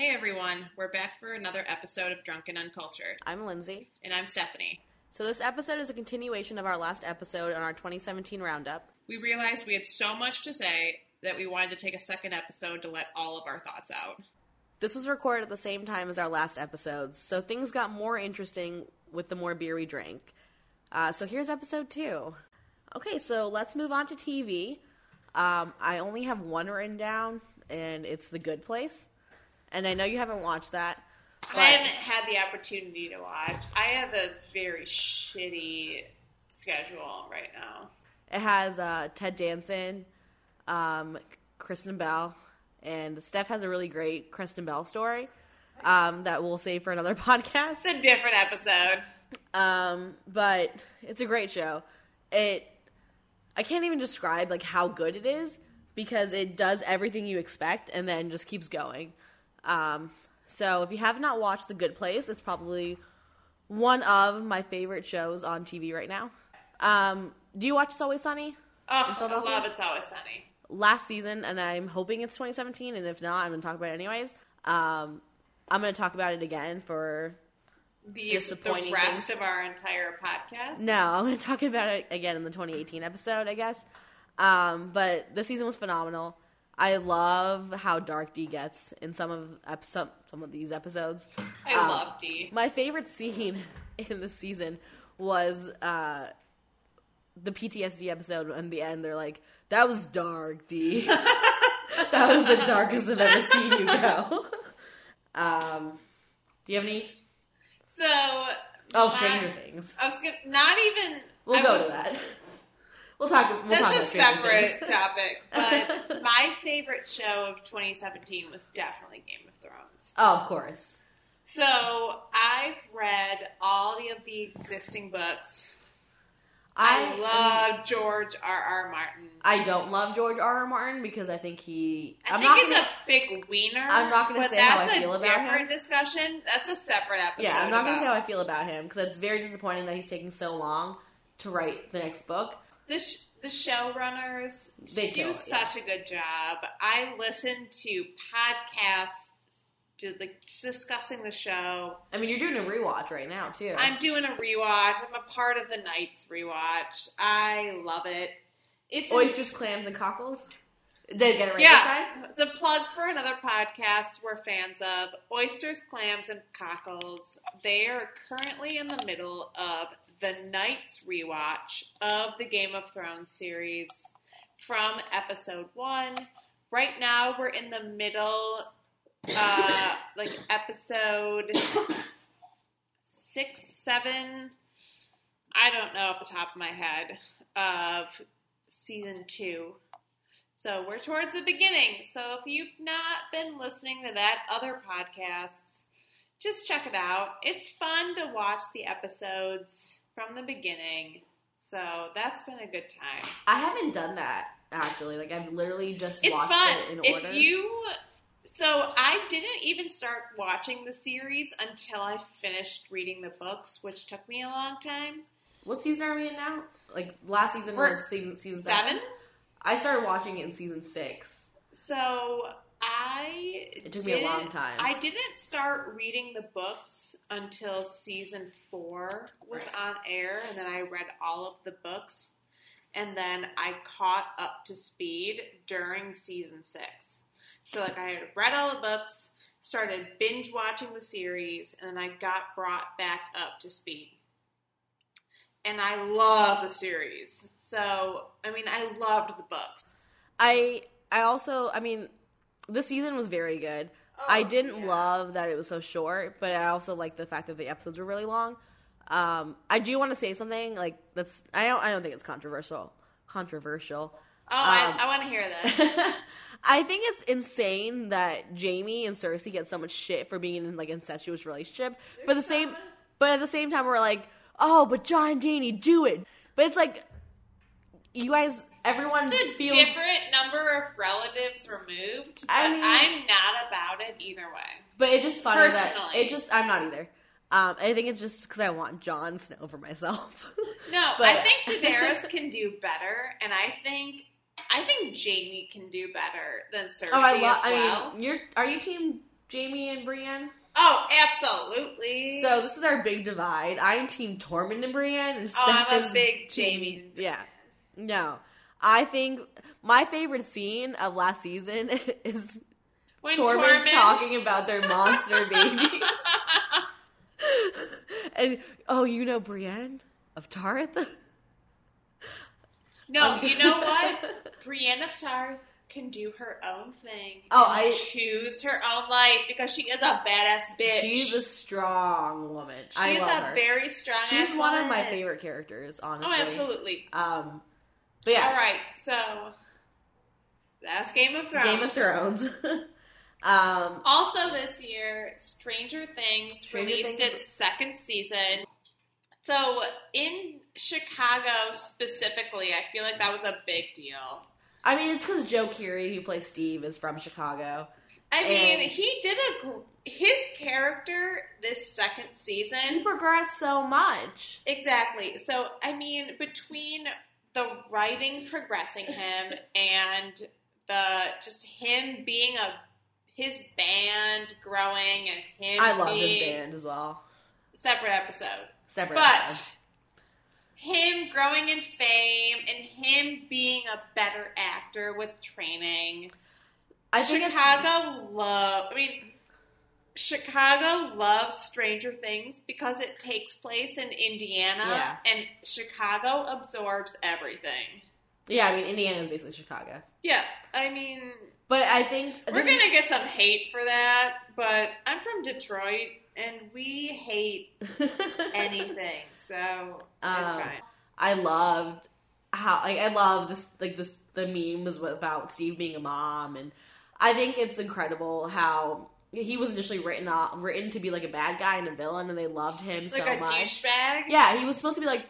Hey everyone, we're back for another episode of Drunken Uncultured. I'm Lindsay. And I'm Stephanie. So, this episode is a continuation of our last episode on our 2017 roundup. We realized we had so much to say that we wanted to take a second episode to let all of our thoughts out. This was recorded at the same time as our last episodes, so things got more interesting with the more beer we drank. Uh, so, here's episode two. Okay, so let's move on to TV. Um, I only have one written down, and it's The Good Place. And I know you haven't watched that. I haven't had the opportunity to watch. I have a very shitty schedule right now. It has uh, Ted Danson, um, Kristen Bell, and Steph has a really great Kristen Bell story um, that we'll save for another podcast. It's a different episode. Um, but it's a great show. It I can't even describe like how good it is because it does everything you expect and then just keeps going. Um, so if you have not watched The Good Place, it's probably one of my favorite shows on TV right now. Um, do you watch It's Always Sunny? Oh, I love It's Always Sunny. Last season, and I'm hoping it's 2017, and if not, I'm going to talk about it anyways. Um, I'm going to talk about it again for the, disappointing the rest things. of our entire podcast. No, I'm going to talk about it again in the 2018 episode, I guess. Um, but the season was phenomenal. I love how dark D gets in some of some some of these episodes. I um, love D. My favorite scene in the season was uh, the PTSD episode. In the end, they're like, "That was dark, D. that was the darkest I've ever seen you go." um, do you have any? So, oh, Stranger Things. I was gonna, not even. We'll I go was, to that. We'll talk. We'll That's talk a separate topic. But my favorite show of 2017 was definitely Game of Thrones. Oh, of course. So I've read all of the existing books. I, I love George R. R. Martin. I don't love George R. R. Martin because I think he. I I'm think he's gonna, a big wiener. I'm not going to say how I feel about him. That's a different discussion. That's a separate episode. Yeah, I'm not going to say how I feel about him because it's very disappointing that he's taking so long to write the next book the sh- the showrunners they do such yeah. a good job. I listen to podcasts to like discussing the show. I mean, you're doing a rewatch right now too. I'm doing a rewatch. I'm a part of the Knights rewatch. I love it. It's oysters, clams, and cockles. Did I get it right yeah, it's a plug for another podcast we're fans of. Oysters, clams, and cockles. They are currently in the middle of the Knights rewatch of the Game of Thrones series from episode one. Right now, we're in the middle, uh, like episode six, seven. I don't know off the top of my head of season two. So we're towards the beginning. So if you've not been listening to that other podcasts, just check it out. It's fun to watch the episodes from the beginning. So that's been a good time. I haven't done that actually. Like I've literally just it's watched fun. it in if order. you so I didn't even start watching the series until I finished reading the books, which took me a long time. What season are we in now? Like last season We're was season season seven. seven. I started watching it in season six. So I it took me a long time. I didn't start reading the books until season four was right. on air, and then I read all of the books, and then I caught up to speed during season six. So like I had read all the books, started binge watching the series, and then I got brought back up to speed. And I love the series. So I mean, I loved the books. I I also I mean the season was very good. Oh, I didn't yeah. love that it was so short, but I also like the fact that the episodes were really long. Um, I do want to say something like that's I don't I don't think it's controversial. Controversial. Oh, um, I, I want to hear that. I think it's insane that Jaime and Cersei get so much shit for being in like incestuous relationship, There's but the same, but at the same time we're like, oh, but Jon and Dany do it. But it's like you guys everyone it's a feels different number of relatives removed. But I mean, I'm not about it either way. But it's just funny Personally. that it just I'm not either. Um, I think it's just because I want Jon Snow for myself. no, but, I think Daenerys can do better, and I think I think Jaime can do better than Cersei. Oh, I love. Well. I mean, you're are you team Jaime and Brienne? Oh, absolutely. So this is our big divide. I'm Team Tormund and Brienne, and oh, Steph I'm a big Team- Jaime. Yeah, no. I think my favorite scene of last season is When talking about their monster babies. and oh, you know Brienne of Tarth? No, you know what? Brienne of Tarth can do her own thing. Oh, I- choose her own life because she is a badass bitch. She's a strong woman. She I is love a her. very strong. She's one of my favorite characters, honestly. Oh, absolutely. Um, but yeah, All right, so that's Game of Thrones. Game of Thrones. um, Also, this year, Stranger Things Stranger released Things- its second season. So, in Chicago specifically, I feel like that was a big deal. I mean, it's because Joe Keery, who plays Steve, is from Chicago. I mean, he did a his character this second season. He season. progressed so much. Exactly. So, I mean, between the writing progressing him and the just him being a his band growing and him I love his band as well. separate episode. Separate. But episode. him growing in fame and him being a better actor with training. I think Chicago love. I mean, Chicago loves Stranger Things because it takes place in Indiana, and Chicago absorbs everything. yeah. I mean, Indiana is basically Chicago. Yeah, I mean, But I think we're gonna get some hate for that, but I'm from Detroit, and we hate anything, so Um, fine. I loved how like I love this like this the memes about Steve being a mom and I think it's incredible how he was initially written off, written to be like a bad guy and a villain and they loved him Like so a much. douchebag. Yeah, he was supposed to be like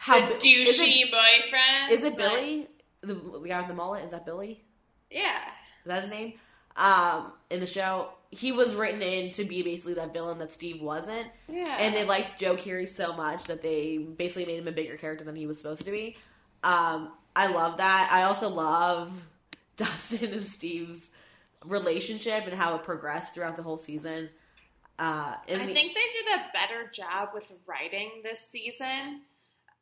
how the douchey is it, boyfriend. is it but- Billy the, the guy with the mullet is that Billy Yeah. is that his name um in the show he was written in to be basically that villain that Steve wasn't Yeah. and they liked Joe Keery so much that they basically made him a bigger character than he was supposed to be. Um, I love that. I also love Dustin and Steve's relationship and how it progressed throughout the whole season. Uh, and I the- think they did a better job with writing this season.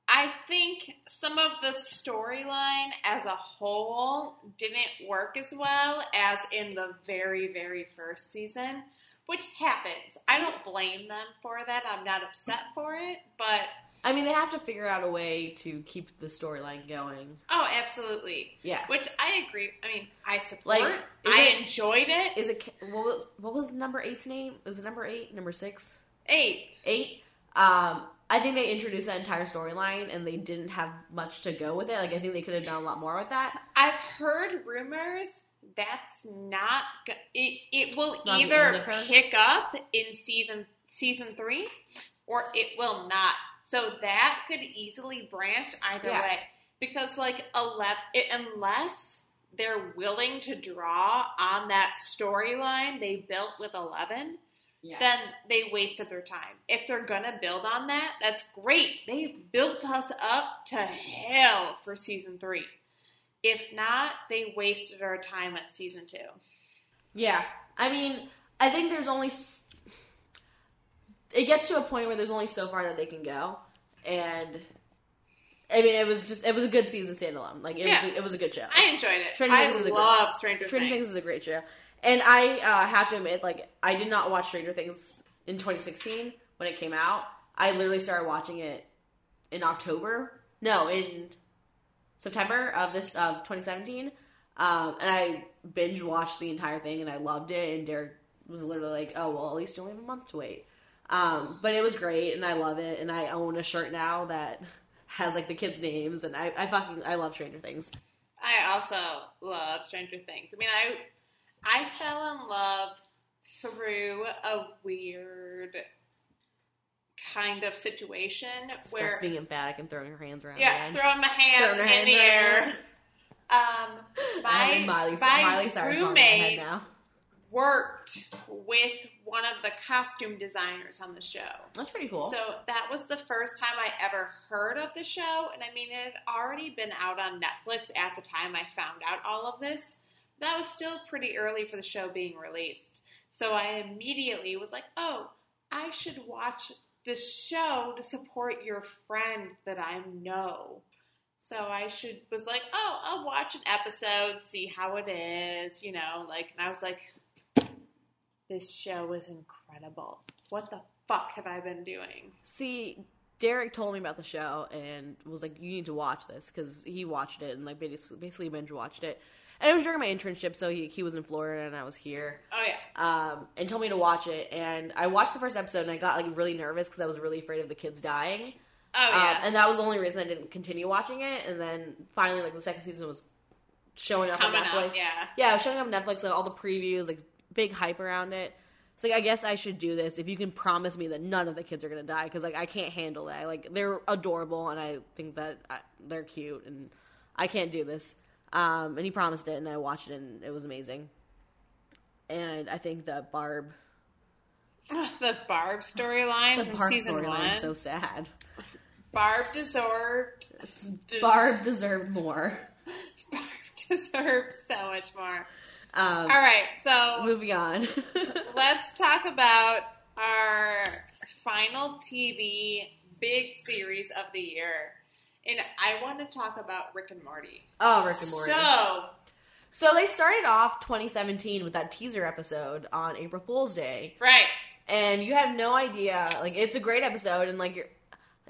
I think some of the storyline as a whole didn't work as well as in the very, very first season, which happens. I don't blame them for that. I'm not upset for it, but I mean, they have to figure out a way to keep the storyline going. oh, absolutely. Yeah. Which I agree. I mean, I support. Like, I it- enjoyed it. Is it what was what was number eight's name? Was it number eight? Number six? Eight. Eight? Um, I think they introduced that entire storyline and they didn't have much to go with it. Like I think they could have done a lot more with that. I've heard rumors that's not go- it. It will It's not the end either pick up in season season three, or it will not. So that could easily branch either Yeah. way because, like, eleven, it, unless they're willing to draw on that storyline they built with Eleven, Yeah. then they wasted their time. If they're gonna build on that, that's great. They've built us up to hell for season three. If not, they wasted our time at season two. Yeah, I mean, I think there's only it gets to a point where there's only so far that they can go, and I mean, it was just it was a good season standalone. Like it Yeah. was a, it was a good show. I enjoyed it. Stranger I Things is a love Stranger, Stranger Things. Things is a great show, and I uh, have to admit, like I did not watch Stranger Things in 2016 when it came out. I literally started watching it in October. No, in September of this of 2017, um, and I binge watched the entire thing, and I loved it. And Derek was literally like, "Oh well, at least you only have a month to wait." Um, but it was great, and I love it, and I own a shirt now that has like the kids' names, and I, I fucking I love Stranger Things. I also love Stranger Things. I mean, I I fell in love through a weird kind of situation where Steph's being emphatic and throwing her hands around. yeah, throwing my hands Throwing in hands the air. Um, my Miley, my Miley Cyrus song in my head roommate now. Worked with one of the costume designers on the show. That's pretty cool. So that was the first time I ever heard of the show, and I mean, it had already been out on Netflix at the time I found out all of this. that was still pretty early for the show being released. So I immediately was like, oh, I should watch this show to support your friend that I know. So I should was like, oh, I'll watch an episode, see how it is, you know, like and I was like this show was incredible. What the fuck have I been doing? See, Derek told me about the show and was like, "You need to watch this" because he watched it and like basically, basically binge watched it. And it was during my internship, so he he was in Florida and I was here. Oh yeah. Um, and told me to watch it, and I watched the first episode and I got like really nervous because I was really afraid of the kids dying. Oh Um, yeah. and that was the only reason I didn't continue watching it. And then finally, like the second season was showing up Coming on Netflix. up, yeah. yeah, it was showing up on Netflix. Like all the previews, like big hype around it. It's like I guess I should do this if you can promise me that none of the kids are gonna die because like I can't handle that. Like they're adorable and I think that I, they're cute and I can't do this. Um, and he promised it and I watched it and it was amazing. And I think that Barb, the Barb storyline the from Barb season storyline one. is so sad. Barb deserved. Barb deserved more. Barb deserved so much more. Um, All right, so moving on. let's talk about our final TV big series of the year. And I want to talk about Rick and Morty. oh, Rick and Morty. So, So they started off 2017 with that teaser episode on April Fool's Day, right. and you have no idea. Like, it's a great episode, and like, you're,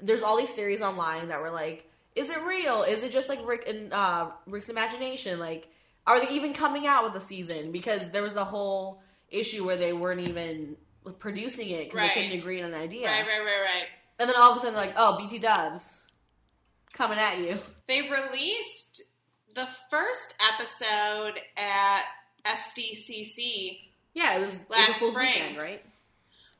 there's all these theories online that were like, is it real? Is it just like Rick and uh, Rick's imagination? Like, are they even coming out with a season? Because there was the whole issue where they weren't even producing it because Right. they couldn't agree on an idea. Right, right, right, right. And then all of a sudden, they're like, oh, BT Dubs coming at you. They released the first episode at SDCC. Yeah, it was Last spring. weekend, right?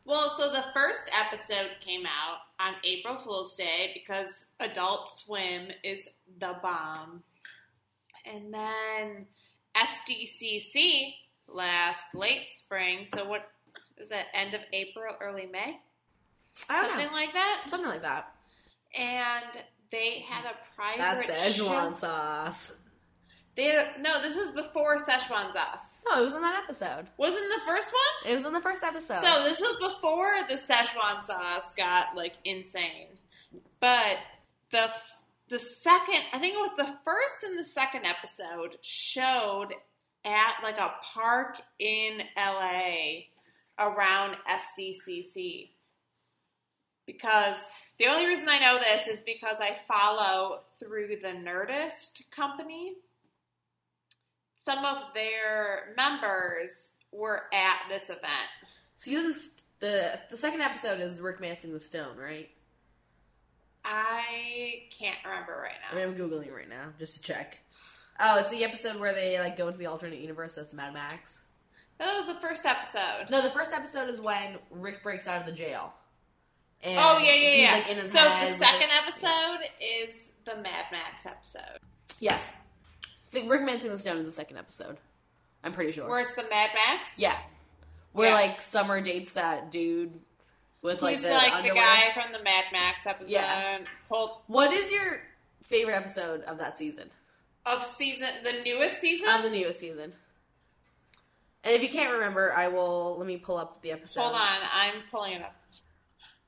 Well, so the first episode came out on April Fool's Day because Adult Swim is the bomb. And then SDCC last late spring. So what was that? End of April, early May, I don't something know. like that. Something like that. And they had a private That's Szechuan sauce. They had, no, this was before Szechuan sauce. No, it was in that episode. Wasn't the first one? It was in the first episode. So this was before the Szechuan sauce got like insane. But the the second, I think it was the first and the second episode showed at like a park in LA around SDCC. Because the only reason I know this is because I follow through the Nerdist company. Some of their members were at this event. st- the the second episode is Rickmancing the Stone, right? I can't remember right now. I mean, I'm googling right now just to check. Oh, it's the episode where they like go into the alternate universe. So it's Mad Max. That was the first episode. No, the first episode is when Rick breaks out of the jail. And oh yeah, yeah, yeah. like, so the second it- episode is the Mad Max episode, Yes. So Rickmancing the Stone is the second episode. I'm pretty sure. where it's the Mad Max. yeah. Where Yeah. like Summer dates that dude with like He's the like underwear. the guy from the Mad Max episode. Yeah. What is your favorite episode of that season? of season, the newest season. Of the newest season. And if you can't remember, I will let me pull up the episode. Hold on, I'm pulling it up.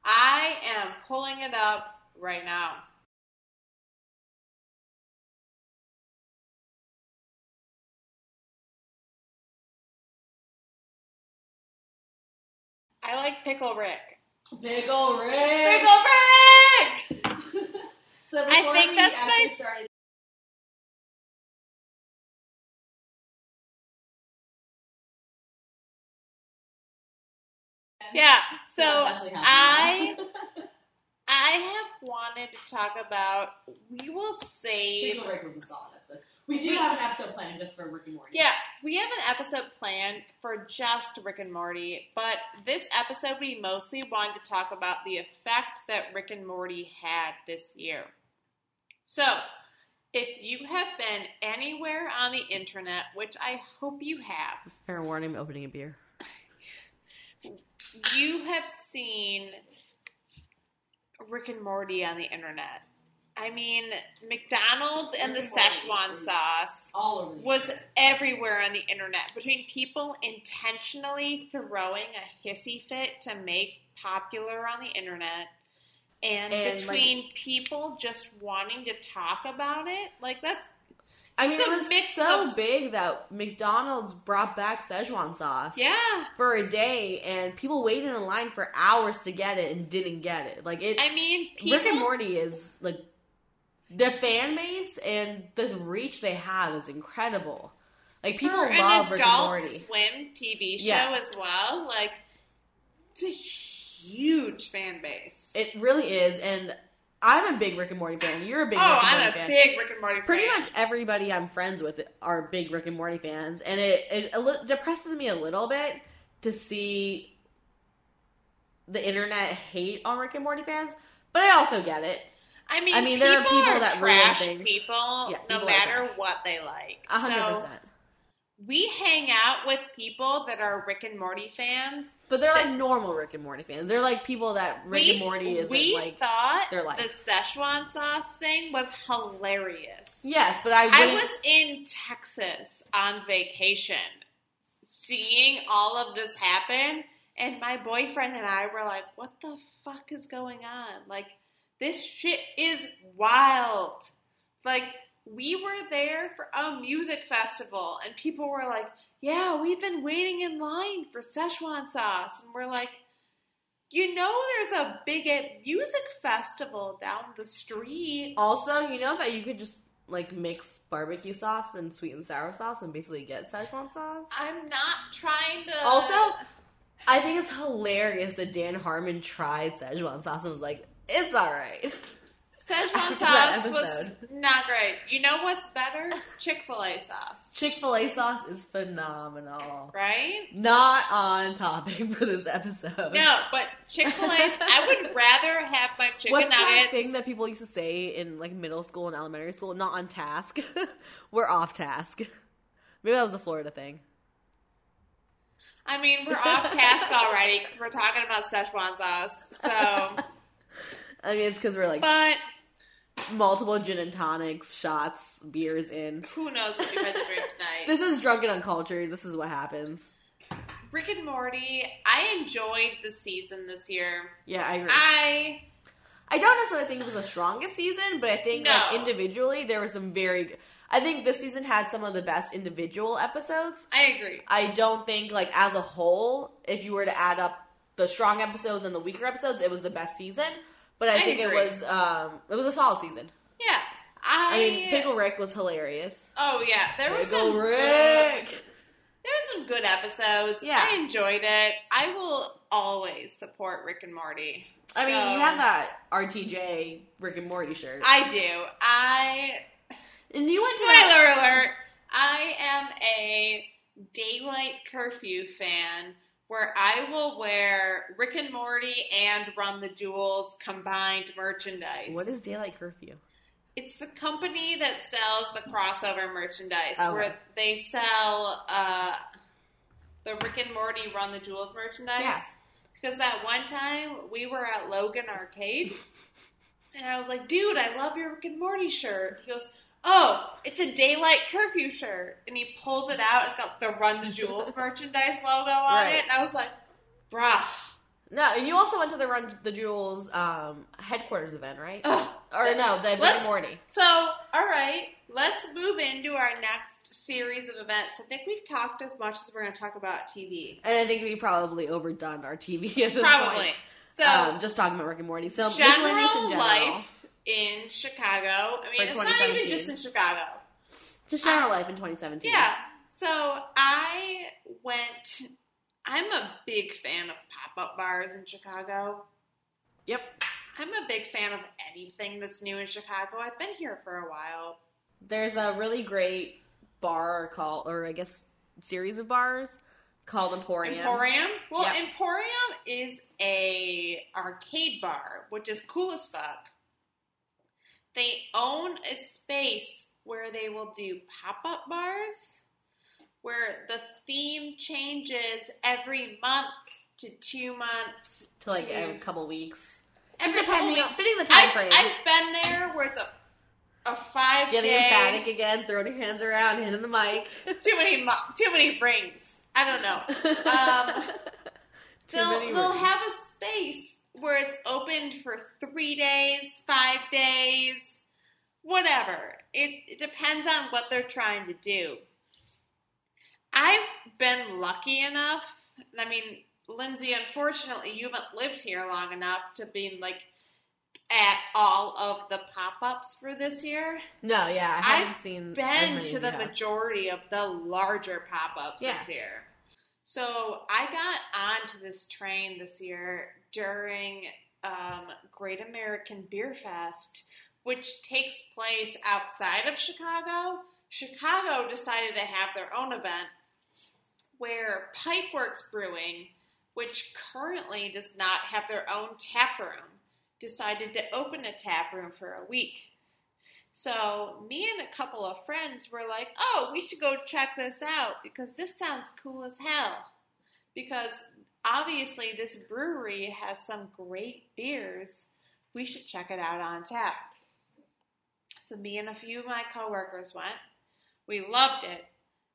I am pulling it up right now. I like Pickle Rick. Pickle Rick. Pickle Rick! so I think that's my- started- Yeah, so I. I have wanted to talk about. We will save. Rick was a solid episode. We do have an episode planned just for Rick and Morty. Yeah, we have an episode planned for just Rick and Morty, but this episode we mostly wanted to talk about the effect that Rick and Morty had this year. So, if you have been anywhere on the internet, which I hope you have, Fair warning, I'm opening a beer. you have seen Rick and Morty on the internet. I mean, McDonald's and the Szechuan sauce was everywhere on the internet between people intentionally throwing a hissy fit to make popular on the internet and, And, between people just wanting to talk about it. Like that's I mean, it was so of- big that McDonald's brought back Szechuan sauce. yeah. For a day, and people waited in line for hours to get it and didn't get it. Like it, I mean, people, Rick and Morty is like the fan base and the reach they have is incredible. Like people for love an Rick and Adult Morty. Swim TV show as well. Like it's a huge fan base. It really is, and I'm a big Rick and Morty fan. You're a big oh, Rick and I'm Morty a fan. big Rick and Morty. Pretty fan. much everybody I'm friends with are big Rick and Morty fans, and it it li- depresses me a little bit to see the internet hate on Rick and Morty fans. But I also get it. I mean, I mean, there are people are that ruin trash things. people, Yeah, no people matter what they like. Hundred So, percent. we hang out with people that are Rick and Morty fans. But they're like normal Rick and Morty fans. They're like people that Rick we, and Morty isn't we like. thought their life. the Szechuan sauce thing was hilarious. Yes, but I I was in Texas on vacation, seeing all of this happen, and my boyfriend and I were like, "What the fuck is going on? Like, this shit is wild." Like, we were there for a music festival, and people were like, "Yeah, we've been waiting in line for Szechuan sauce," and we're like. You know, there's a big music festival down the street. Also, you know that you could just like mix barbecue sauce and sweet and sour sauce and basically get Szechuan sauce. I'm not trying to. Also, I think it's hilarious that Dan Harmon tried Szechuan sauce and was like, "It's all right." Szechuan sauce was not great. You know what's better? Chick Fil A sauce, Chick Fil A sauce is phenomenal. right? Not on topic for this episode. No, but Chick Fil A. I would rather have my chicken What's that nuggets. thing that people used to say in like middle school and elementary school? Not on task. We're off task. Maybe that was a Florida thing. I mean, we're off task already because we're talking about Szechuan sauce. So, I mean, it's because we're like but multiple gin and tonics, shots, beers in. who knows what we've had to drink tonight? This is drunken uncultured. This is what happens. Rick and Morty. I enjoyed the season this year. Yeah, I agree. I I don't necessarily think it was the strongest season, but I think like No. individually there were some very. I think this season had some of the best individual episodes. I agree. I don't think like as a whole, if you were to add up the strong episodes and the weaker episodes, it was the best season. But I, I think agree. it was um it was a solid season. Yeah, I. I mean, Pickle Rick was hilarious. Oh yeah, there was Pickle some good- Rick. There were some good episodes. Yeah. I enjoyed it. I will always support Rick and Morty. I mean, you have that RTJ Rick and Morty shirt, I do. I and you went to spoiler alert. I am a daylight curfew fan where I will wear Rick and Morty and Run the Jewels combined merchandise. What is daylight curfew? It's the company that sells the crossover merchandise Okay. where they sell uh, the Rick and Morty Run the Jewels merchandise. Yeah. Because that one time we were at Logan Arcade and I was like, dude, I love your Rick and Morty shirt. He goes, oh, it's a daylight curfew shirt. And he pulls it out. It's got the Run the Jewels merchandise logo on Right. it. And I was like, bruh. No, and you also went to the Run the Jewels um, headquarters event, right? Ugh. Or no, the Rick Let's- and Morty. So, all right, let's move into our next series of events. I think we've talked as much as we're going to talk about TV. And I think we probably overdone our TV at this Probably. point. So, um, just talking about Rick and Morty. So general general. life in Chicago. I mean, it's not even just in Chicago. Just general life in 2017. Yeah. So I went. I'm a big fan of pop up bars in Chicago. Yep. I'm a big fan of anything that's new in Chicago. I've been here for a while. There's a really great bar called, or I guess series of bars called Emporium. Emporium. Well, Yep. Emporium is a arcade bar, which is cool as fuck. They own a space where they will do pop up bars, where the theme changes every month to two months to like to- every couple weeks. Just depending always- on fitting the time I've, frame. I've been there where it's a a five Getting day. emphatic again, throwing your hands around, hitting the mic. Too many too many rings. I don't know. Um, Too they'll they'll rings. have a space where it's opened for three days, five days, whatever. It, it depends on what they're trying to do. I've been lucky enough. I mean, Lindsay, unfortunately, you haven't lived here long enough to be like at all of the pop ups for this year. No, yeah, I haven't I've seen Been to the majority of the larger pop ups Yeah. this year. So I got onto this train this year during um, Great American Beer Fest, which takes place outside of Chicago. Chicago decided to have their own event where Pipeworks Brewing, which currently does not have their own tap room, decided to open a tap room for a week. So me and a couple of friends were like, "Oh, we should go check this out because this sounds cool as hell." Because obviously this brewery has some great beers. We should check it out on tap. So me and a few of my coworkers went. We loved it.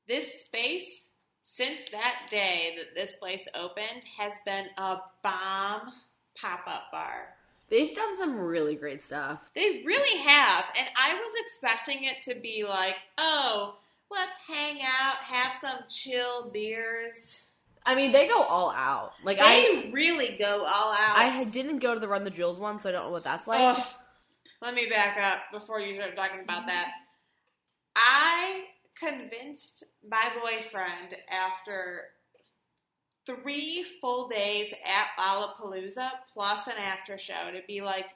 This space since that day that this place opened has been a bomb pop-up bar. They've done some really great stuff. They really have. And I was expecting it to be like, oh, let's hang out, have some chill beers. I mean, they go all out. Like They I, really go all out. I didn't go to the Run the Jewels one, so I don't know what that's like. Ugh. let me back up before you start talking about that. I convinced my boyfriend after three full days at Lollapalooza plus an after show to be like,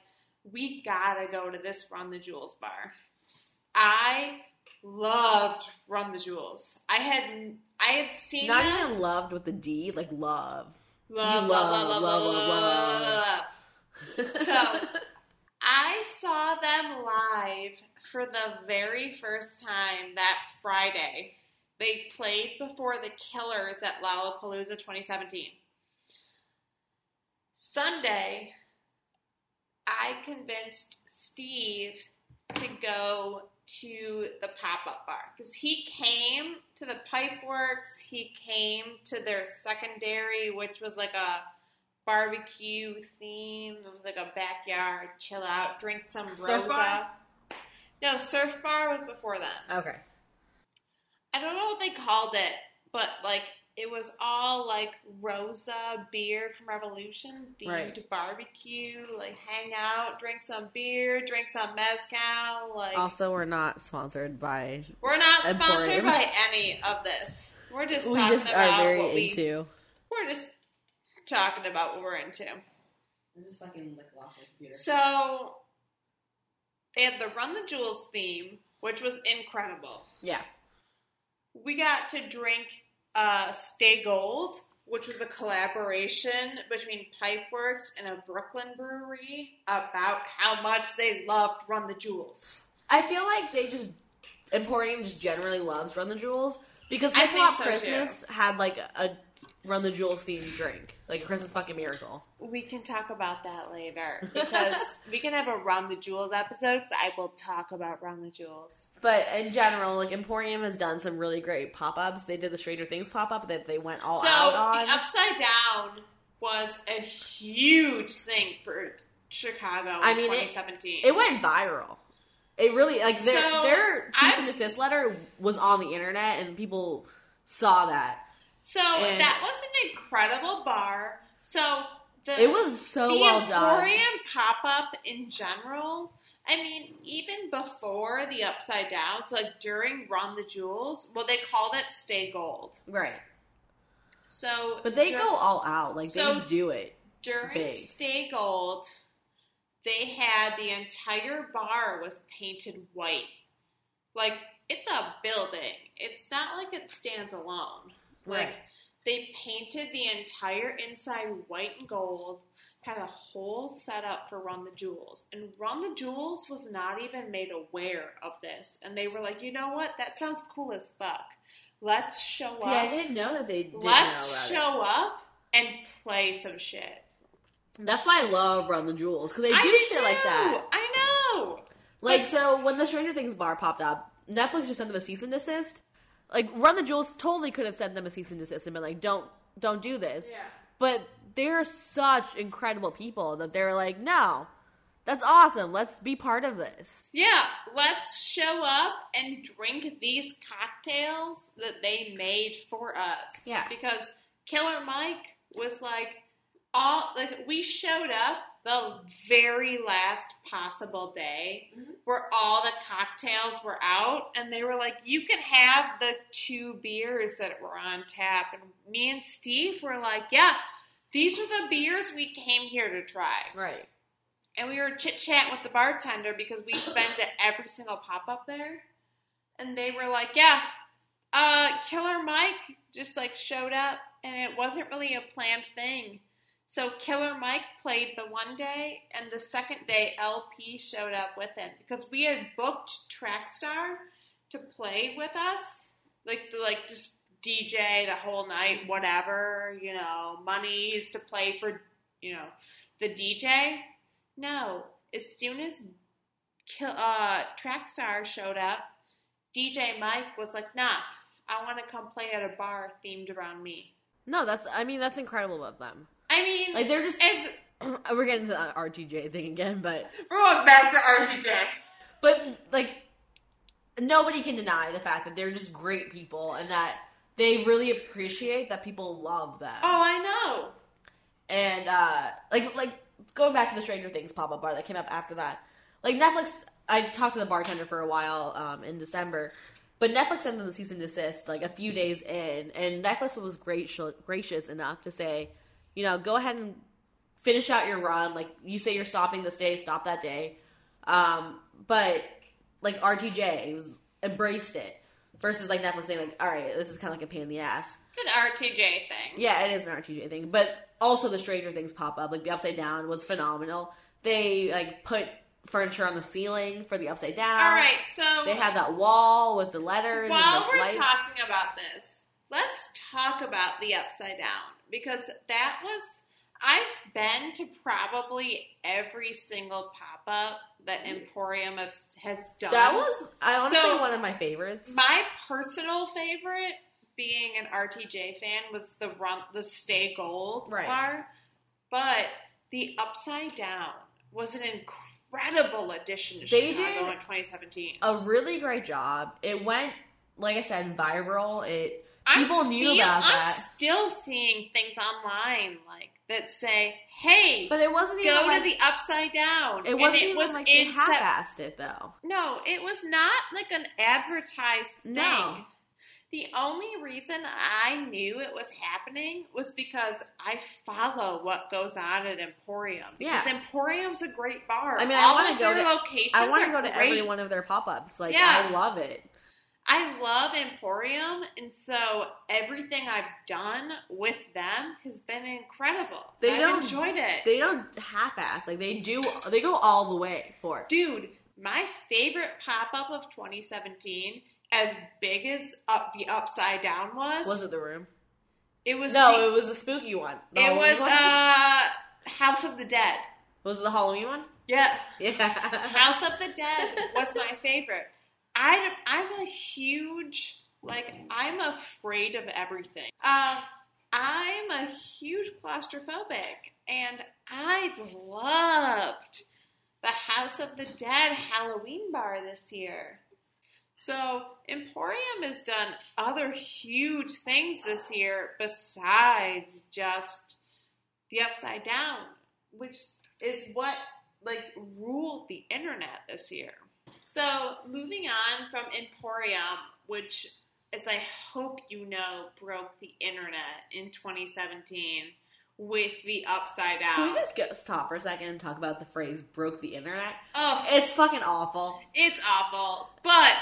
we gotta go to this Run the Jewels bar. I loved Run the Jewels. I had I had seen Not them. even loved with the D, like love. love, love, love, love, love, love, love, love. So- I saw them live for the very first time that Friday. They played before the Killers at Lollapalooza 2017. Sunday, I convinced Steve to go to the pop up bar because he came to the Pipeworks, he came to their secondary, which was like a barbecue theme. It was like a backyard, chill out, drink some Surf Rosa. bar? No, Surf Bar was before then. okay. I don't know what they called it, but like it was all like Rosa beer from Revolution themed Right. barbecue, like hang out, drink some beer, drink some mezcal. Like Also, we're not sponsored by. we're not sponsored Emporium. by any of this. We're just We talking just about are very what we. into. We're just talking about what we're into. I just fucking like lost my computer. So they had the Run the Jewels theme, which was incredible. Yeah. We got to drink uh, Stay Gold, which was a collaboration between Pipeworks and a Brooklyn brewery about how much they loved Run the Jewels. I feel like they just Emporium just generally loves Run the Jewels because I Hip Hop so, Christmas had like a Run the Jewels themed drink, like a Christmas fucking miracle. We can talk about that later because we can have a Run the Jewels episode because I will talk about Run the Jewels. But in general, like Emporium has done some really great pop ups. They did the Stranger Things pop up that they went all so out on. the Upside Down was a huge thing for Chicago I mean, it- 2017. It went viral. It really like their So, their cease and desist letter was on the internet and people saw that. So And- that was an incredible bar. So the It was so the well done. Emporium pop up in general. I mean, even before the Upside Down, so like during Run the Jewels, well, they called it Stay Gold. Right. So, But they dur- go all out. Like So- they do it. during big. Stay Gold. They had the entire bar was painted white. Like it's a building. It's not like it stands alone. Like they painted the entire inside white and gold, had a whole setup for Run the Jewels. And Run the Jewels was not even made aware of this. And they were like, you know what? That sounds cool as fuck. Let's show See, up. See, I didn't know that they did Let's about it. show up and play some shit. That's why I love Run the Jewels because they do I shit like that. I know. Like But- so, when the Stranger Things bar popped up, Netflix just sent them a cease and desist. Like Run the Jewels totally could have sent them a cease and desist and been like, "Don't, don't do this." But they're such incredible people that they're like, "No, that's awesome. Let's be part of this." Yeah, let's show up and drink these cocktails that they made for us. Yeah. Because Killer Mike was like all like we showed up the very last possible day Mhm. where all the cocktails were out and they were like you can have the two beers that were on tap and me and Steve were like yeah these are the beers we came here to try Right. and we were chit chatting with the bartender because we've been to every single pop up there, and they were like, "Yeah, uh, Killer Mike just like showed up, and it wasn't really a planned thing." So Killer Mike played the one day, and the second day El-P showed up with him because we had booked Trackstar to play with us, like to like just DJ the whole night, whatever you know, monies to play for you know the DJ. No, as soon as uh, Trackstar showed up, DJ Mike was like, "Nah, I want to come play at a bar themed around me." No, that's. I mean, that's incredible of them. I mean, Like they're just. it's, We're getting to the RTJ thing again, but we're going back to RTJ. but like nobody can deny the fact that they're just great people and that they really appreciate that people love them. Oh, I know. and uh like like going back to the Stranger Things pop up bar that came up after that. Like Netflix, I talked to the bartender for a while um, in December, but Netflix sent them the cease and desist like a few days in, and Netflix was great gracious enough to say, you know, go ahead and finish out your run. Like you say, you're stopping this day, stop that day. Um, but like RTJ was embraced it versus like Netflix saying like, all right, this is kind of like a pain in the ass. It's an RTJ thing. Yeah, it is an RTJ thing, but also the Stranger Things pop up, like the Upside Down was phenomenal. They like put furniture on the ceiling for the Upside Down. All right, so They had that wall with the letters. while the we're lights. talking about this, let's talk about the Upside Down because that was. I've been to probably every single pop up that mm. Emporium has, has done. that was I want to So- one of my favorites. My personal favorite, being an RTJ fan, was the run the Stay Gold Right. bar, but the Upside Down was an incredible addition to They Chicago did in 2017. a really great job. It went, like I said, viral. It people I'm knew still, about I'm that, still seeing things online like that say, "Hey, but it wasn't even go like, to the Upside Down." it wasn't it even was like they half-assed it though. No, it was not like an advertised thing. No. The only reason I knew it was happening was because I follow what goes on at Emporium. Because Yeah. Emporium's a great bar. I mean, I all wanna of go their to- locations. I want to go to every one of their pop-ups. Like Yeah. I love it. I love Emporium, and so everything I've done with them has been incredible. They I've don't- enjoyed it. They don't half-ass. Like they do. They go all the way for it. Dude, my favorite pop up of 2017, as big as up the Upside Down was, Was it the room? it was No, the- it was the spooky one. The it was one? uh House of the Dead. was it the Halloween one? Yeah, Yeah. House of the Dead was my favorite. I I'm a huge like I'm afraid of everything. Um, I'm a huge claustrophobic, and I loved the House of the Dead Halloween bar this year. So Emporium has done other huge things this year besides just the Upside Down, which is what like ruled the internet this year. So moving on from Emporium, which as I hope you know broke the internet in 2017 with the Upside Down. Can we just go, stop for a second and talk about the phrase "broke the internet"? oh, It's fucking awful. it's awful, but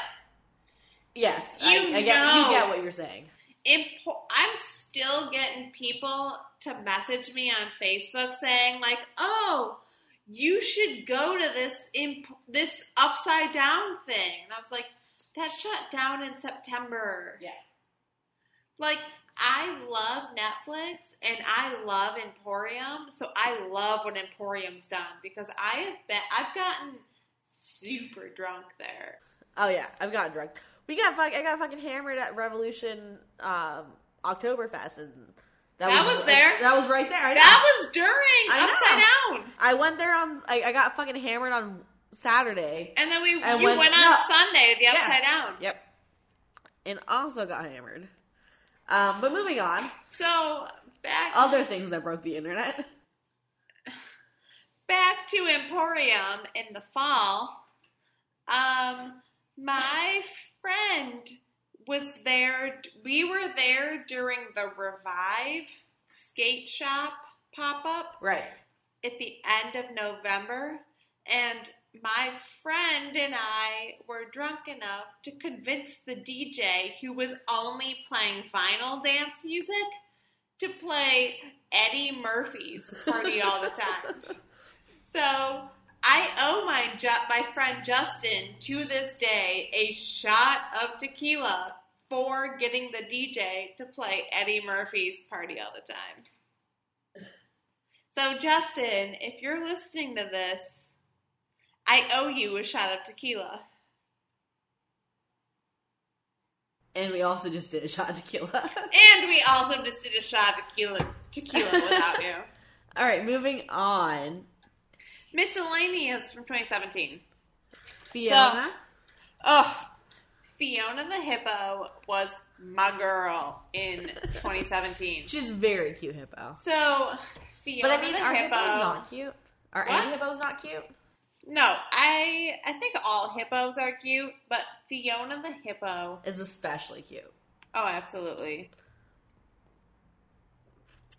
Yes, You I, I get you get what you're saying. Impo- I'm still getting people to message me on Facebook saying like, "Oh, you should go to this imp- this upside down thing," and I was like, "That shut down in September." Yeah. Like I love Netflix and I love Emporium, so I love when Emporium's done because I have been I've gotten super drunk there. Oh yeah, I've gotten drunk. We got fuck. I got fucking hammered at Revolution um, Oktoberfest, and That was there? That was right there. I. That was during I. Upside Down. I went there on. I, I got fucking hammered on Saturday. And then we And you when- went on no. Sunday, the Yeah. Upside Down. Yep. And also got hammered. Um, but moving on, So back other things that broke the internet. back to Emporium in the fall. Um, my friend was there. We were there during the Revive skate shop pop up Right. at the end of November, and my friend and I were drunk enough to convince the DJ who was only playing final dance music to play Eddie Murphy's Party All the Time. So I owe my my friend Justin to this day a shot of tequila for getting the DJ to play Eddie Murphy's Party All the Time. So Justin, if you're listening to this, I owe you a shot of tequila. And we also just did a shot of tequila. And we also just did a shot of tequila tequila without you. All right, moving on. Miscellaneous from 2017. Fiona. Ugh. Fiona the Hippo was my girl in 2017. She's a very cute hippo. So, Fiona But I mean, the are Hippo. hippos not cute? Are What? any hippos not cute? No, I I think all hippos are cute, but Fiona the Hippo. Is especially cute. Oh, absolutely.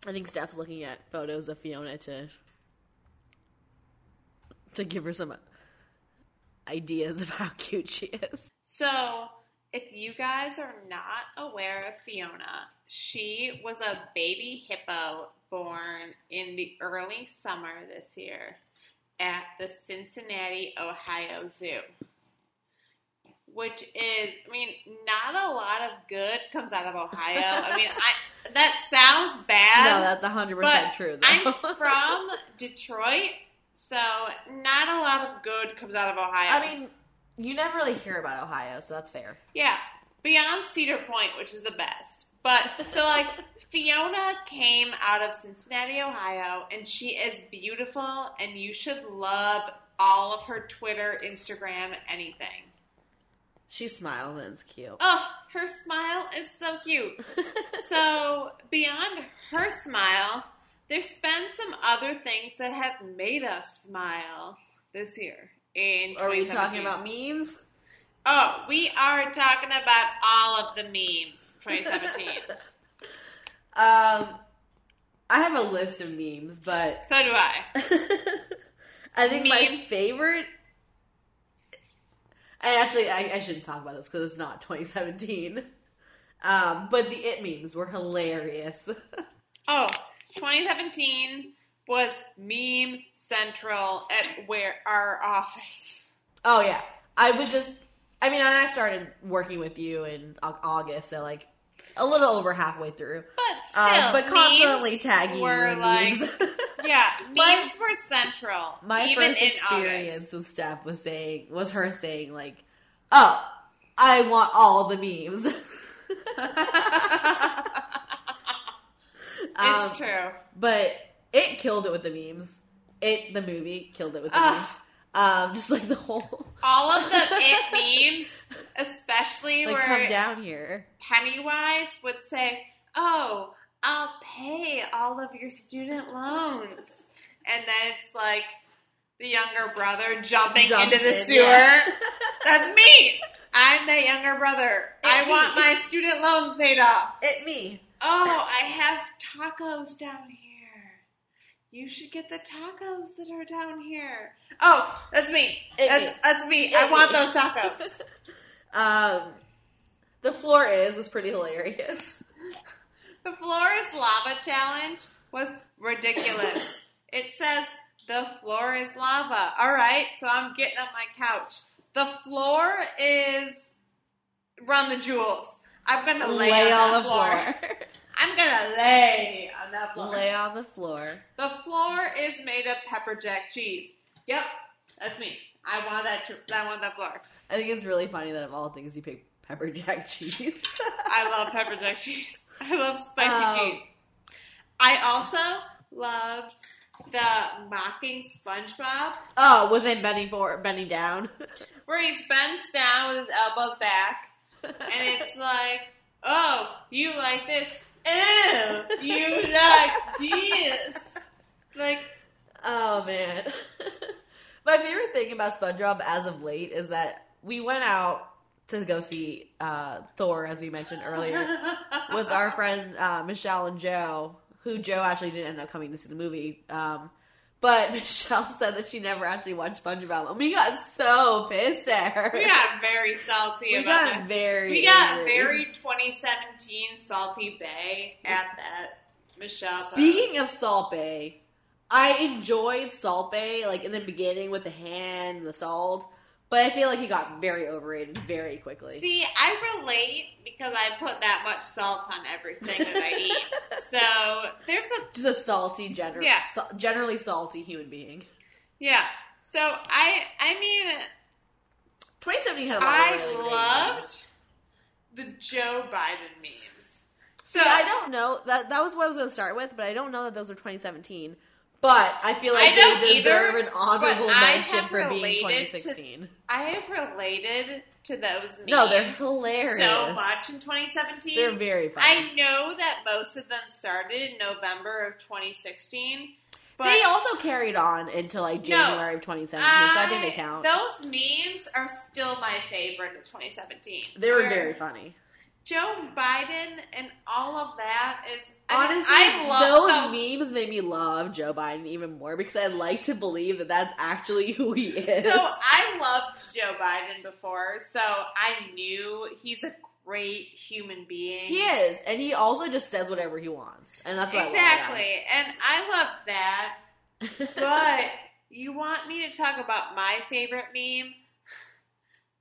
I think Steph's looking at photos of Fiona to to give her some ideas of how cute she is. So, if you guys are not aware of Fiona, she was a baby hippo born in the early summer this year at the Cincinnati, Ohio Zoo. Which is, I mean, not a lot of good comes out of Ohio. I mean, I that sounds bad. no, that's hundred but percent true. Though. I'm from Detroit, so not a lot of good comes out of Ohio. I mean, you never really hear about Ohio, so that's fair. Yeah, beyond Cedar Point, which is the best. But so like Fiona came out of Cincinnati, Ohio, and she is beautiful, and you should love all of her Twitter, Instagram, anything. She smiles and it's cute. Oh, her smile is so cute. So beyond her smile, there's been some other things that have made us smile this year. In Are we 2017. talking about memes? Oh, we are talking about all of the memes from 2017. Um, I have a list of memes, but so do I. I think my favorite. I actually, I, I shouldn't talk about this because it's not 2017. Um, but the it memes were hilarious. Oh, 2017 was meme central at where our office. oh yeah, I was just. I mean, I started working with you in August, so like a little over halfway through. But still, Um, but constantly tagging you were like, memes. yeah, memes were central. My even first in experience with Steph was saying was her saying like, "Oh, I want all the memes." Um, it's true. But it killed it with the memes. It the movie killed it with the Ugh. memes. Um, just like the whole All of the it memes, especially like where come down here. Pennywise would say, "Oh, I'll pay all of your student loans," and then it's like the younger brother jumping Jumps into the in, sewer. yeah. That's me. I'm the younger brother. I It want my student loans paid off. it me. Oh, I have tacos down here. You should get the tacos that are down here. Oh, that's me. It that's me. that's me. It I want those tacos. Um, the floor is was pretty hilarious. The floor is lava challenge was ridiculous. it says the floor is lava. All right, so I'm getting on my couch. The floor is run the jewels. I'm gonna lay, Lay on, on the floor. floor. I'm gonna lay on that floor. Lay on the floor. The floor is made of pepper jack cheese. Yep, that's me. I want that. Tr- I want that floor. I think it's really funny that of all things you pick pepper jack cheese. I love pepper jack cheese. I love spicy Um, cheese. I also loved the mocking SpongeBob, oh, with him bending forward, bending down. where he bends down with his elbows back, and it's like, "Oh, you like this? Ew, you like this?" Like, Oh man. My favorite thing about SpongeBob as of late is that we went out to go see uh, Thor, as we mentioned earlier, with our friend uh, Michelle and Joe, who Joe actually didn't end up coming to see the movie. Um, but Michelle said that she never actually watched SpongeBob, and we got so pissed at her. we got very salty We about got that. very, We got angry. very 2017 Salty Bay at that Michelle. post. Speaking of Salt Bae, I enjoyed Salt Bae, like in the beginning with the hand the salt, but I feel like he got very overrated very quickly. See, I relate because I put that much salt on everything that I eat. So there's a Just a salty, gener- Yeah. generally salty human being. yeah. So I I mean 2017 had a lot of I really loved the Joe Biden memes. So See, I don't know that that was what I was going to start with, but I don't know that those were 2017. But I feel like I don't they deserve either, an honorable mention for being related to- 2016. I have related to those memes. No, they're hilarious. so much in 2017. They're very funny. I know that most of them started in November of 2016. But they also carried on into like January of 2017, so I think they count. Those memes are still my favorite of 2017. They were Where very funny. Joe Biden and all of that is I mean, Honestly, I love those memes made me love Joe Biden even more because I like to believe that that's actually who he is. So I loved Joe Biden before, so I knew he's a great human being. he is, and he also just says whatever he wants, and that's what exactly, and I love that. I love about. But you want me to talk about my favorite meme?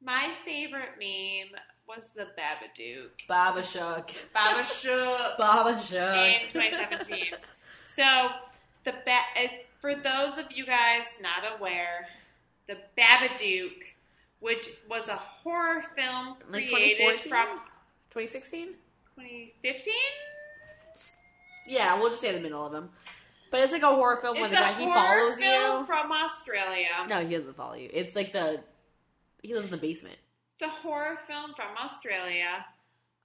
My favorite meme was the Babadook. Baba Shook, Baba Shook Baba Shook. in 2017. So the ba- uh, for those of you guys not aware, the Babadook, which was a horror film created from 2016? 2015. Yeah, we'll just say the middle of them. But it's like a horror film when the guy he follows film you. from Australia. No, he doesn't follow you. It's like the he lives in the basement. It's a horror film from Australia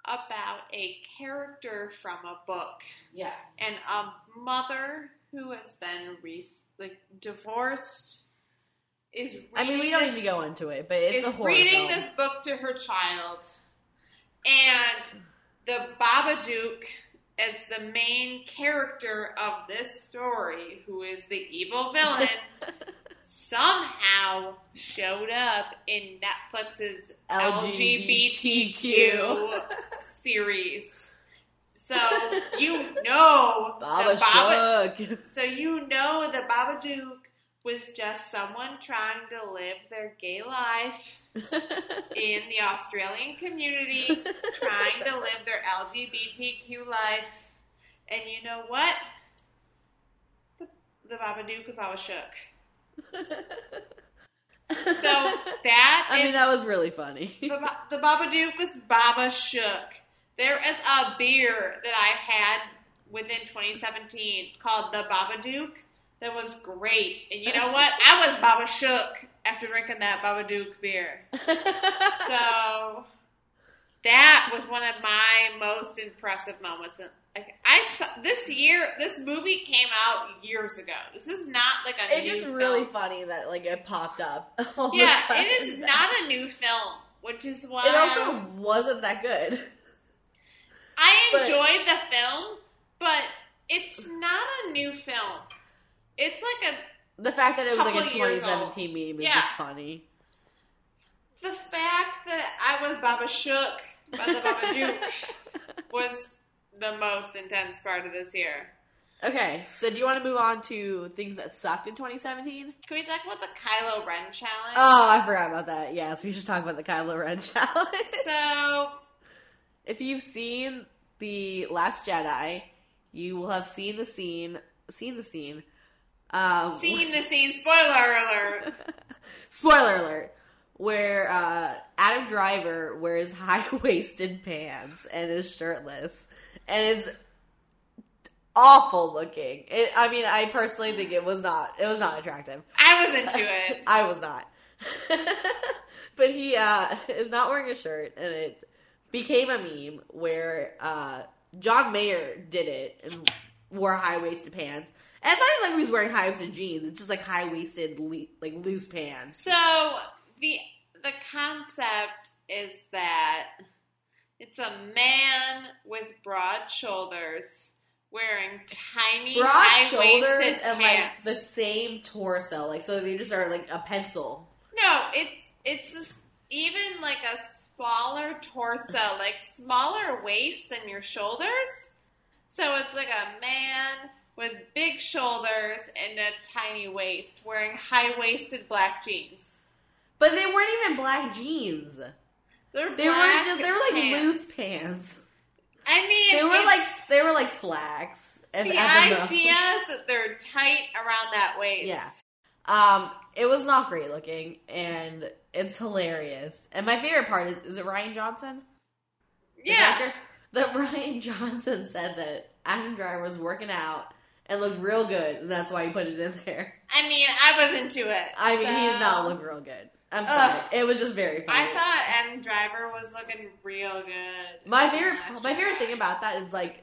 about a character from a book Yeah. and a mother who has been re- like divorced is. I mean, we don't this, need to go into it, but it's a horror reading film. this book to her child, and the Babadook as the main character of this story, who is the evil villain. somehow showed up in Netflix's LGBTQ LGBTQ. series. So you know Baba Baba, so you know the Babadook was just someone trying to live their gay life in the Australian community, trying to live their LGBTQ life. And you know what? The, the Babadook was Baba Shook. So that I is mean, that was really funny. the, the Babadook was Baba Shook. There is a beer that I had within 2017 called the Babadook that was great. And you know what? I was Baba Shook after drinking that Babadook beer. So that was one of my most impressive moments. Like I saw this year, this movie came out years ago. This is not like a it's just film. really funny that like it popped up. all of a Yeah, it is not a new film, which is why It also wasn't that good. I but- enjoyed the film, but it's not a new film. It's like a The fact that it was like a 2017 meme is Yeah. just funny. the fact that I was Baba Shook by the Babadook was the most intense part of this year. okay, so do you want to move on to things that sucked in 2017? Can we talk about the Kylo Ren challenge? Oh, I forgot about that. Yes, we should talk about the Kylo Ren challenge. so if you've seen the Last Jedi, you will have seen the scene. Seen the scene. Um, Seen the scene. Spoiler alert. spoiler alert. Where uh, Adam Driver wears high waisted pants and is shirtless, and is awful looking. It, I mean, I personally think it was not. It was not attractive. I was into it. I was not. but he uh, is not wearing a shirt, and it became a meme where uh, John Mayer did it and wore high waisted pants. And it's not even like he was wearing high waisted jeans; it's just like high waisted, le- like loose pants. So the the concept is that it's a man with broad shoulders wearing tiny Broad shoulders and like the same torso, like so they just are like a pencil. no, it's it's just even like a smaller torso, like smaller waist than your shoulders. So it's like a man with big shoulders and a tiny waist wearing high waisted black jeans. But they weren't even black jeans. They're They were just, they were like pants. loose pants. I mean, They were like they were like slacks. And the idea is that they're tight around that waist. Yeah. Um, it was not great looking, and it's hilarious. And my favorite part is is it Rian Johnson? Yeah. That Rian Johnson said that Adam Driver was working out and looked real good, and that's why he put it in there. I mean, I was into it. I mean, he did not look real good. I'm sorry. Ugh. It was just very funny. I thought Adam Driver was looking real good. my favorite my favorite thing about that is like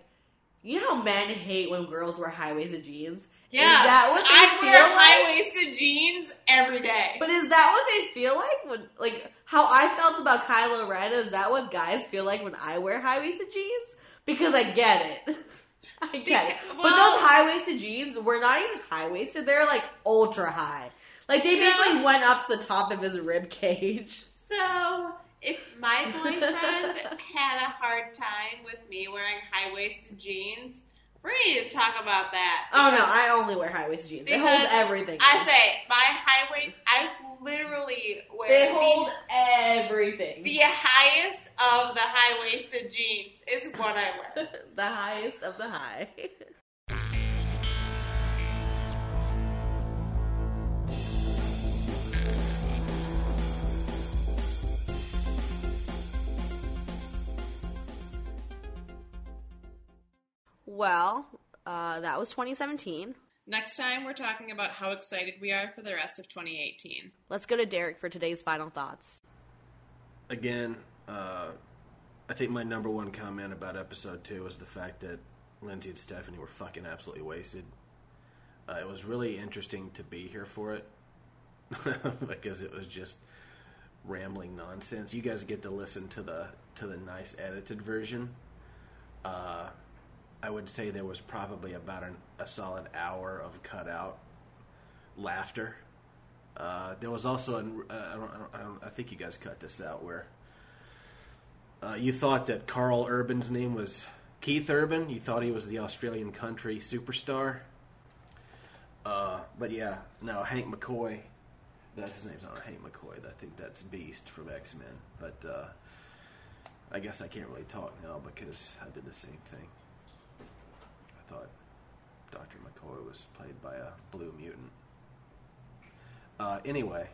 you know how men hate when girls wear high waisted jeans? Yeah, Is that what they I feel wear like? high waisted jeans every day. But is that what they feel like when, like, how I felt about Kylo Ren? Is that what guys feel like when I wear high waisted jeans? Because I get it, I get it. but those high waisted jeans were not even high waisted; they're like ultra high. Like they So- basically went up to the top of his rib cage. so, if my boyfriend had a hard time with me wearing high waisted jeans, we need to talk about that. Oh no, I only wear high waisted jeans. They hold Because everything. I say my high waist. I literally wear they the- hold everything. The highest of the high waisted jeans is what I wear. the highest of the high. Well, uh, that was 2017. Next time, we're talking about how excited we are for the rest of 2018. Let's go to Derek for today's final thoughts. again, uh, I think my number one comment about episode two was the fact that Lindsay and Stephanie were fucking absolutely wasted. Uh, it was really interesting to be here for it because it was just rambling nonsense. You guys get to listen to the to the nice edited version. Uh, I would say there was probably about an, a solid hour of cutout laughter. Uh, there was also, an, uh, I, don't, I, don't, I, don't, I think you guys cut this out, where uh, you thought that Karl Urban's name was Keith Urban. You thought he was the Australian country superstar. Uh, but yeah, no, Hank McCoy. That his name's not Hank McCoy. I think that's Beast from X Men. But uh, I guess I can't really talk now because I did the same thing. Thought Dr. McCoy was played by a blue mutant. Uh, anyway,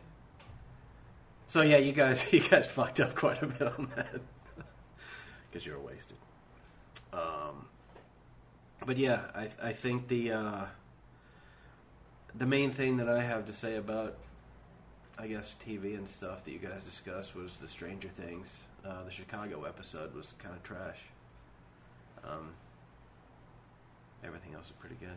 so yeah, you guys, you guys fucked up quite a bit on that because you were wasted. Um, but yeah, I, I think the uh, the main thing that I have to say about, I guess, TV and stuff that you guys discussed was the Stranger Things. Uh, the Chicago episode was kind of trash. Um, everything else is pretty good.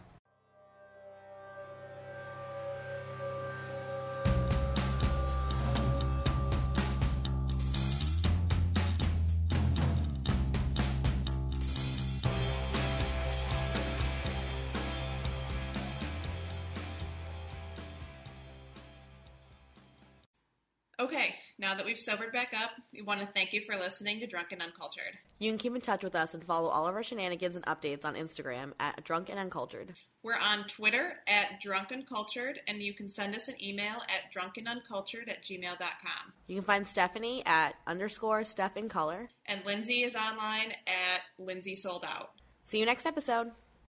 Okay, Now that we've sobered back up, we want to thank you for listening to Drunk and Uncultured. You can keep in touch with us and follow all of our shenanigans and updates on Instagram at Drunk and Uncultured. We're on Twitter at drunkencultured, and you can send us an email at drunkenuncultured at gmail.com. You can find Stephanie at underscore Steph in color. And Lindsay is online at Lindsay Sold Out. See you next episode.